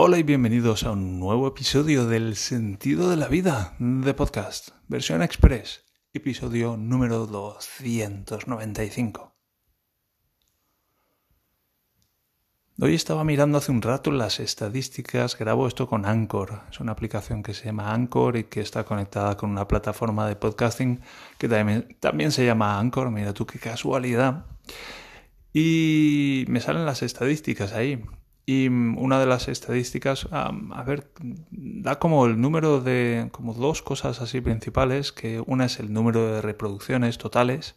Hola y bienvenidos a un nuevo episodio del Sentido de la Vida de podcast, versión express, episodio número 295. Hoy estaba mirando hace un rato las estadísticas, grabo esto con Anchor, es una aplicación que se llama Anchor y que está conectada con una plataforma de podcasting que también, también se llama Anchor, mira tú qué casualidad. Y me salen las estadísticas ahí. Y una de las estadísticas, a ver, da como el número de, como dos cosas así principales, que una es el número de reproducciones totales,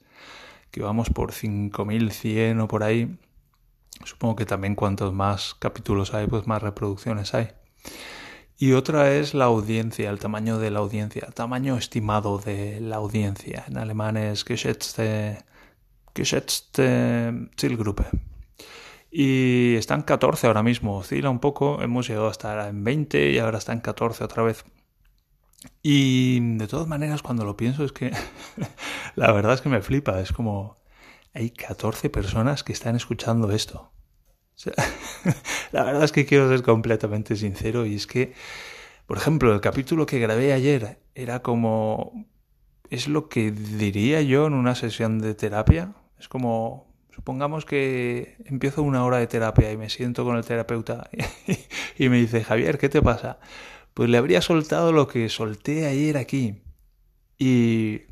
que vamos por 5100 o por ahí, Supongo que también cuantos más capítulos hay, pues más reproducciones hay. Y otra es la audiencia, el tamaño de la audiencia, el tamaño estimado de la audiencia. En alemán es geschätzte, geschätzte Zielgruppe. Y están 14 ahora mismo, oscila un poco, hemos llegado a estar en 20 y ahora está en 14 otra vez. Y de todas maneras, cuando lo pienso es que la verdad es que me flipa, es como hay 14 personas que están escuchando esto. la verdad es que quiero ser completamente sincero y es que, por ejemplo, el capítulo que grabé ayer era como... Es lo que diría yo en una sesión de terapia. Es como, supongamos que empiezo una hora de terapia y me siento con el terapeuta y me dice, Javier, ¿qué te pasa? Pues le habría soltado lo que solté ayer aquí. Y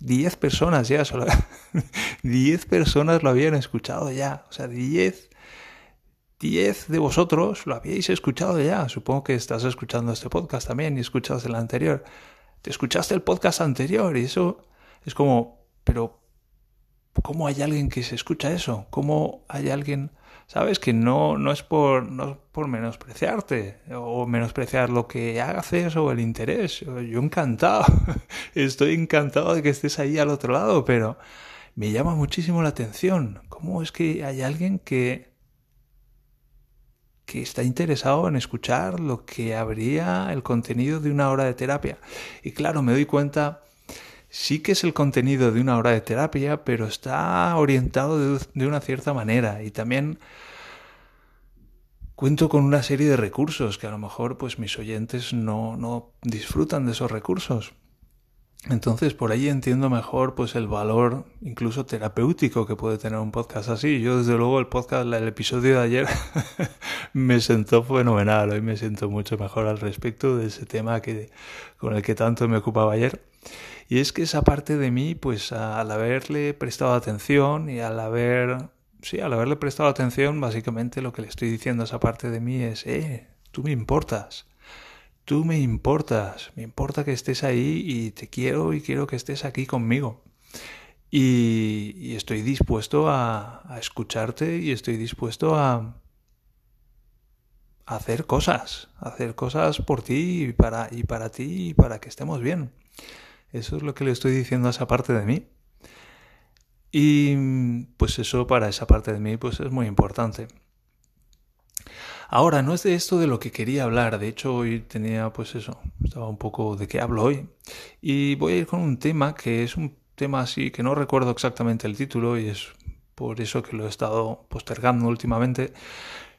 10 personas ya, solo 10 personas lo habían escuchado ya, o sea, 10 10 de vosotros lo habíais escuchado ya. Supongo que estás escuchando este podcast también y escuchas el anterior. Te escuchaste el podcast anterior y eso es como, pero ¿cómo hay alguien que se escucha eso? ¿Cómo hay alguien sabes que no, no es por, no por menospreciarte o menospreciar lo que haces o el interés. Yo encantado, estoy encantado de que estés ahí al otro lado, pero me llama muchísimo la atención. ¿Cómo es que hay alguien que que está interesado en escuchar lo que habría el contenido de una hora de terapia? Y claro, me doy cuenta sí que es el contenido de una hora de terapia, pero está orientado de, una cierta manera y también cuento con una serie de recursos que a lo mejor pues mis oyentes no, no disfrutan de esos recursos. Entonces por ahí entiendo mejor pues el valor incluso terapéutico que puede tener un podcast así. Yo desde luego el podcast, el episodio de ayer me sentó fenomenal. Hoy me siento mucho mejor al respecto de ese tema que con el que tanto me ocupaba ayer. Y es que esa parte de mí, pues al haberle prestado atención y al haber, sí, al haberle prestado atención, básicamente lo que le estoy diciendo a esa parte de mí es, eh, tú me importas. Tú me importas, me importa que estés ahí y te quiero y quiero que estés aquí conmigo. Y, estoy dispuesto a, escucharte y estoy dispuesto a, hacer cosas, hacer cosas por ti para, y para ti y para que estemos bien. Eso es lo que le estoy diciendo a esa parte de mí. Y pues eso para esa parte de mí pues es muy importante. Ahora, no es de esto de lo que quería hablar, de hecho hoy tenía pues eso, estaba un poco de qué hablo hoy. Y voy a ir con un tema que es un tema así que no recuerdo exactamente el título y es por eso que lo he estado postergando últimamente,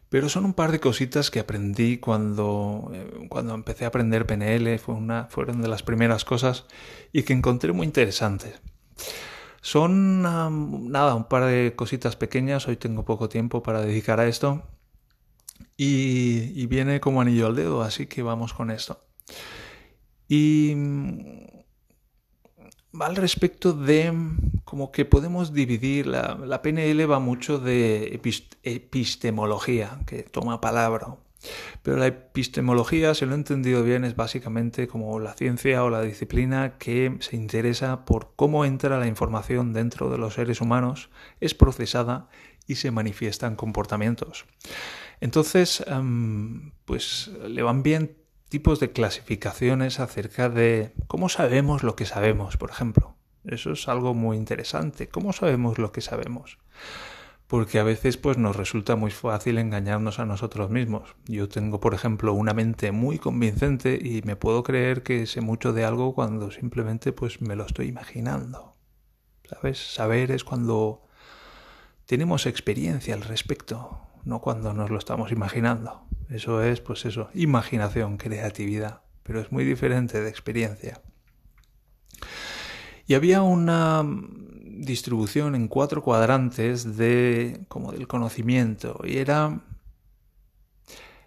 pero son un par de cositas que aprendí cuando, eh, cuando empecé a aprender PNL, fue una, fueron de las primeras cosas y que encontré muy interesantes. Son nada, un par de cositas pequeñas, hoy tengo poco tiempo para dedicar a esto y, y viene como anillo al dedo, así que vamos con esto. Y al respecto de como que podemos dividir, la, la PNL va mucho de epistemología, que toma palabra, pero la epistemología, si lo he entendido bien, es básicamente como la ciencia o la disciplina que se interesa por cómo entra la información dentro de los seres humanos, es procesada y se manifiestan comportamientos. Entonces, pues le van bien tipos de clasificaciones acerca de cómo sabemos lo que sabemos, por ejemplo. Eso es algo muy interesante. ¿Cómo sabemos lo que sabemos? Porque a veces pues nos resulta muy fácil engañarnos a nosotros mismos. Yo tengo, por ejemplo, una mente muy convincente y me puedo creer que sé mucho de algo cuando simplemente pues me lo estoy imaginando. ¿Sabes? Saber es cuando tenemos experiencia al respecto. no cuando nos lo estamos imaginando. Eso es, pues eso, imaginación, creatividad, pero es muy diferente de experiencia. Y había una distribución en cuatro cuadrantes de como del conocimiento y era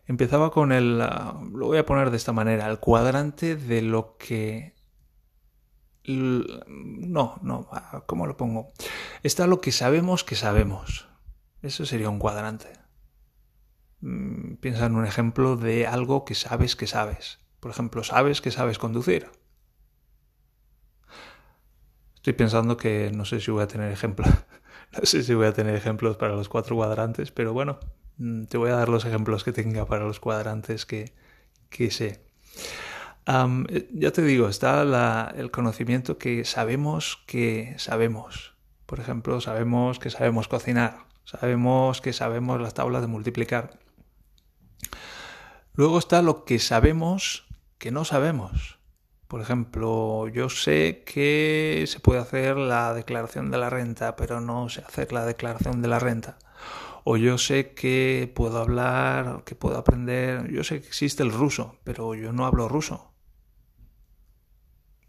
empezaba con el lo voy a poner de esta manera, el cuadrante de lo que no, no, ¿cómo lo pongo? Está lo que sabemos que sabemos. Eso sería un cuadrante. Mm, piensa en un ejemplo de algo que sabes que sabes. Por ejemplo, sabes que sabes conducir. Estoy pensando que no sé si voy a tener ejemplos. no sé si voy a tener ejemplos para los cuatro cuadrantes, pero bueno, mm, te voy a dar los ejemplos que tenga para los cuadrantes que, que sé. Eh, ya te digo, está el conocimiento que sabemos que sabemos. Por ejemplo, sabemos que sabemos cocinar, sabemos que sabemos las tablas de multiplicar. Luego está lo que sabemos que no sabemos. Por ejemplo, yo sé que se puede hacer la declaración de la renta, pero no sé hacer la declaración de la renta. O yo sé que puedo hablar, que puedo aprender, yo sé que existe el ruso, pero yo no hablo ruso.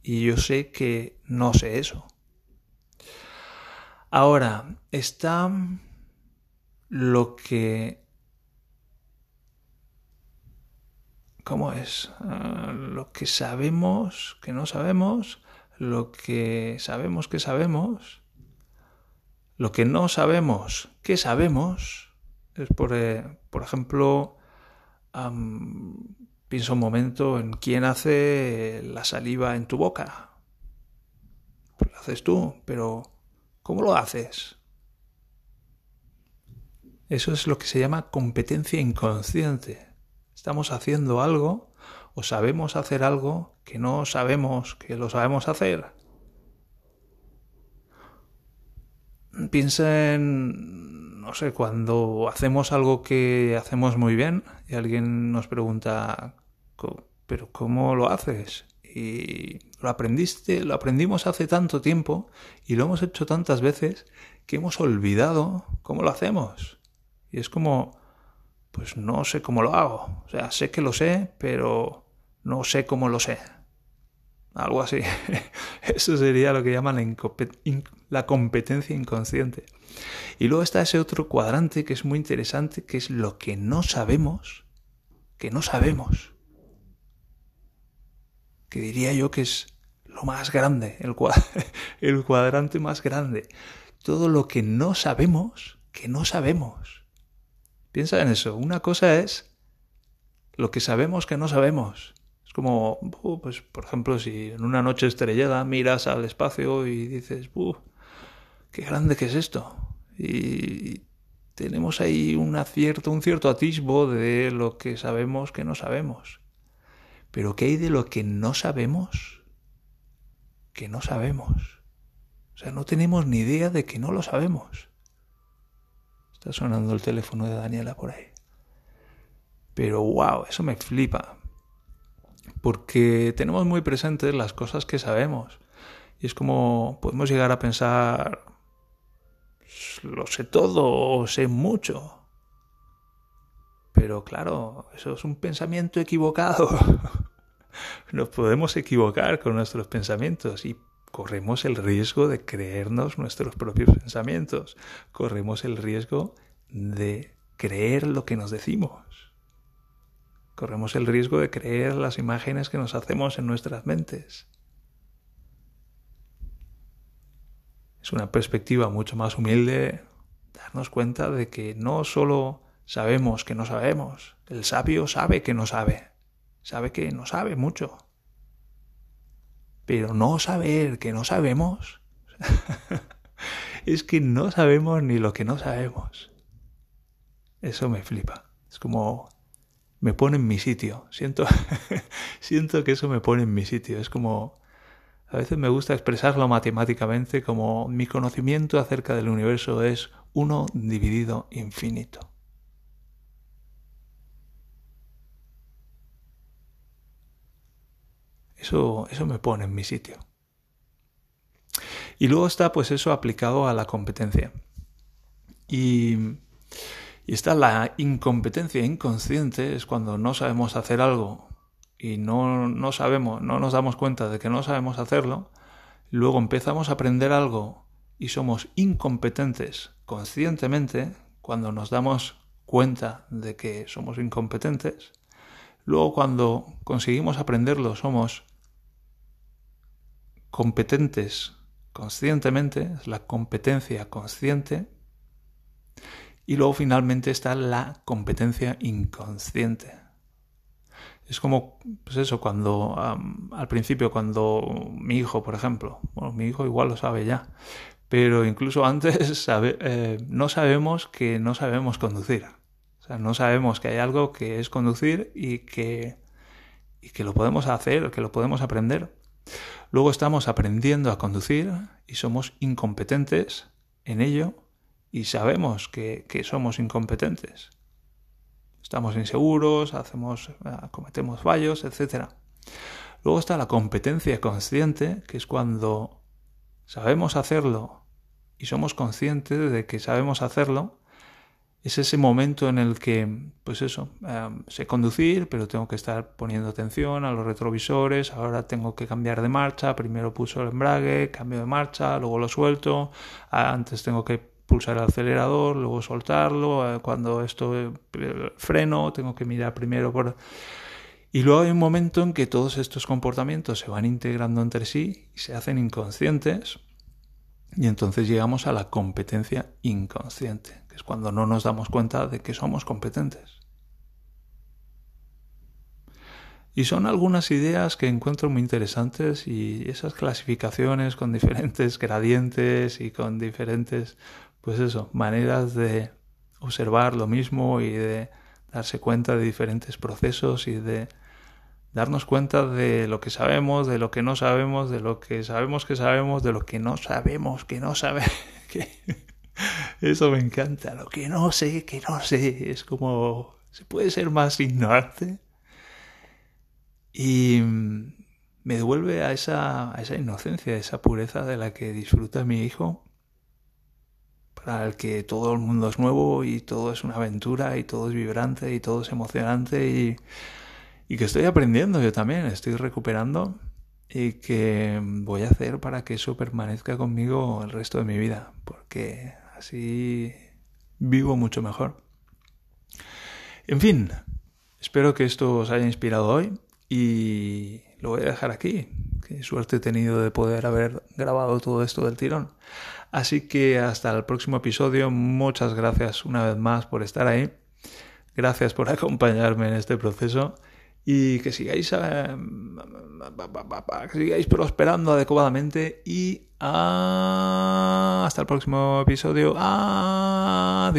Y yo sé que no sé eso. Ahora, está lo que... ¿Cómo es? Ah, lo que sabemos que no sabemos, lo que sabemos que sabemos, lo que no sabemos que sabemos, es por, eh, por ejemplo, Piensa un momento en quién hace la saliva en tu boca. Pues lo haces tú, pero ¿cómo lo haces? Eso es lo que se llama competencia inconsciente. Estamos haciendo algo o sabemos hacer algo que no sabemos que lo sabemos hacer. Piensa en, no sé, cuando hacemos algo que hacemos muy bien y alguien nos pregunta, pero ¿cómo lo haces? Y lo aprendiste, lo aprendimos hace tanto tiempo y lo hemos hecho tantas veces que hemos olvidado cómo lo hacemos. Y es como, pues no sé cómo lo hago. O sea, sé que lo sé, pero no sé cómo lo sé. Algo así. Eso sería lo que llaman la, competencia inconsciente. Y luego está ese otro cuadrante que es muy interesante, que es lo que no sabemos, que no sabemos que diría yo que es lo más grande, el cuadrante más grande. Todo lo que no sabemos, que no sabemos. Piensa en eso. Una cosa es lo que sabemos que no sabemos. Es como, pues, por ejemplo, si en una noche estrellada miras al espacio y dices, qué grande que es esto. Y tenemos ahí un cierto atisbo de lo que sabemos que no sabemos. Pero ¿qué hay de lo que no sabemos? Que no sabemos. O sea, no tenemos ni idea de que no lo sabemos. Está sonando el teléfono de Daniela por ahí. Pero wow, eso me flipa. Porque tenemos muy presentes las cosas que sabemos. Y es como podemos llegar a pensar, lo sé todo o sé mucho. Pero claro, eso es un pensamiento equivocado. Nos podemos equivocar con nuestros pensamientos y corremos el riesgo de creernos nuestros propios pensamientos. Corremos el riesgo de creer lo que nos decimos. Corremos el riesgo de creer las imágenes que nos hacemos en nuestras mentes. Es una perspectiva mucho más humilde darnos cuenta de que no solo sabemos que no sabemos, el sabio sabe que no sabe sabe que no sabe mucho. Pero no saber que no sabemos es que no sabemos ni lo que no sabemos. Eso me flipa. Es como me pone en mi sitio. Siento, siento que eso me pone en mi sitio. Es como a veces me gusta expresarlo matemáticamente como mi conocimiento acerca del universo es uno dividido infinito. Eso, eso me pone en mi sitio. Y luego está pues eso aplicado a la competencia. Y, Y está la incompetencia inconsciente, es cuando no sabemos hacer algo y no, no sabemos, no nos damos cuenta de que no sabemos hacerlo, luego empezamos a aprender algo y somos incompetentes conscientemente, cuando nos damos cuenta de que somos incompetentes, luego cuando conseguimos aprenderlo somos competentes conscientemente, es la competencia consciente, y luego finalmente está la competencia inconsciente. Es como, pues eso, cuando al principio, cuando mi hijo, por ejemplo, bueno, mi hijo igual lo sabe ya, pero incluso antes eh, no sabemos que no sabemos conducir. O sea, no sabemos que hay algo que es conducir y que, y que lo podemos hacer, que lo podemos aprender. Luego estamos aprendiendo a conducir y somos incompetentes en ello y sabemos que, que somos incompetentes. Estamos inseguros, hacemos, eh, cometemos fallos, etc. Luego está la competencia consciente, que es cuando sabemos hacerlo y somos conscientes de que sabemos hacerlo, es ese momento en el que, pues eso, em, sé conducir, pero tengo que estar poniendo atención a los retrovisores, ahora tengo que cambiar de marcha, primero pulso el embrague, cambio de marcha, luego lo suelto, antes tengo que pulsar el acelerador, luego soltarlo, eh, cuando esto eh, freno, tengo que mirar primero por... Y luego hay un momento en que todos estos comportamientos se van integrando entre sí y se hacen inconscientes y entonces llegamos a la competencia inconsciente, es cuando no nos damos cuenta de que somos competentes. Y son algunas ideas que encuentro muy interesantes y esas clasificaciones con diferentes gradientes y con diferentes, pues eso, maneras de observar lo mismo y de darse cuenta de diferentes procesos y de darnos cuenta de lo que sabemos, de lo que no sabemos, de lo que sabemos que sabemos, de lo que no sabemos que no sabemos. Eso me encanta, lo que no sé, que no sé. Es como, ¿se puede ser más ignorante? Y me devuelve a esa, esa inocencia, a esa pureza de la que disfruta mi hijo, para el que todo el mundo es nuevo y todo es una aventura y todo es vibrante y todo es emocionante y y que estoy aprendiendo yo también, estoy recuperando y que voy a hacer para que eso permanezca conmigo el resto de mi vida, porque así vivo mucho mejor. En fin, espero que esto os haya inspirado hoy y lo voy a dejar aquí. Qué suerte he tenido de poder haber grabado todo esto del tirón. Así que hasta el próximo episodio. Muchas gracias una vez más por estar ahí. Gracias por acompañarme en este proceso y que sigáis, eh, que sigáis prosperando adecuadamente y hasta el próximo episodio. Adiós.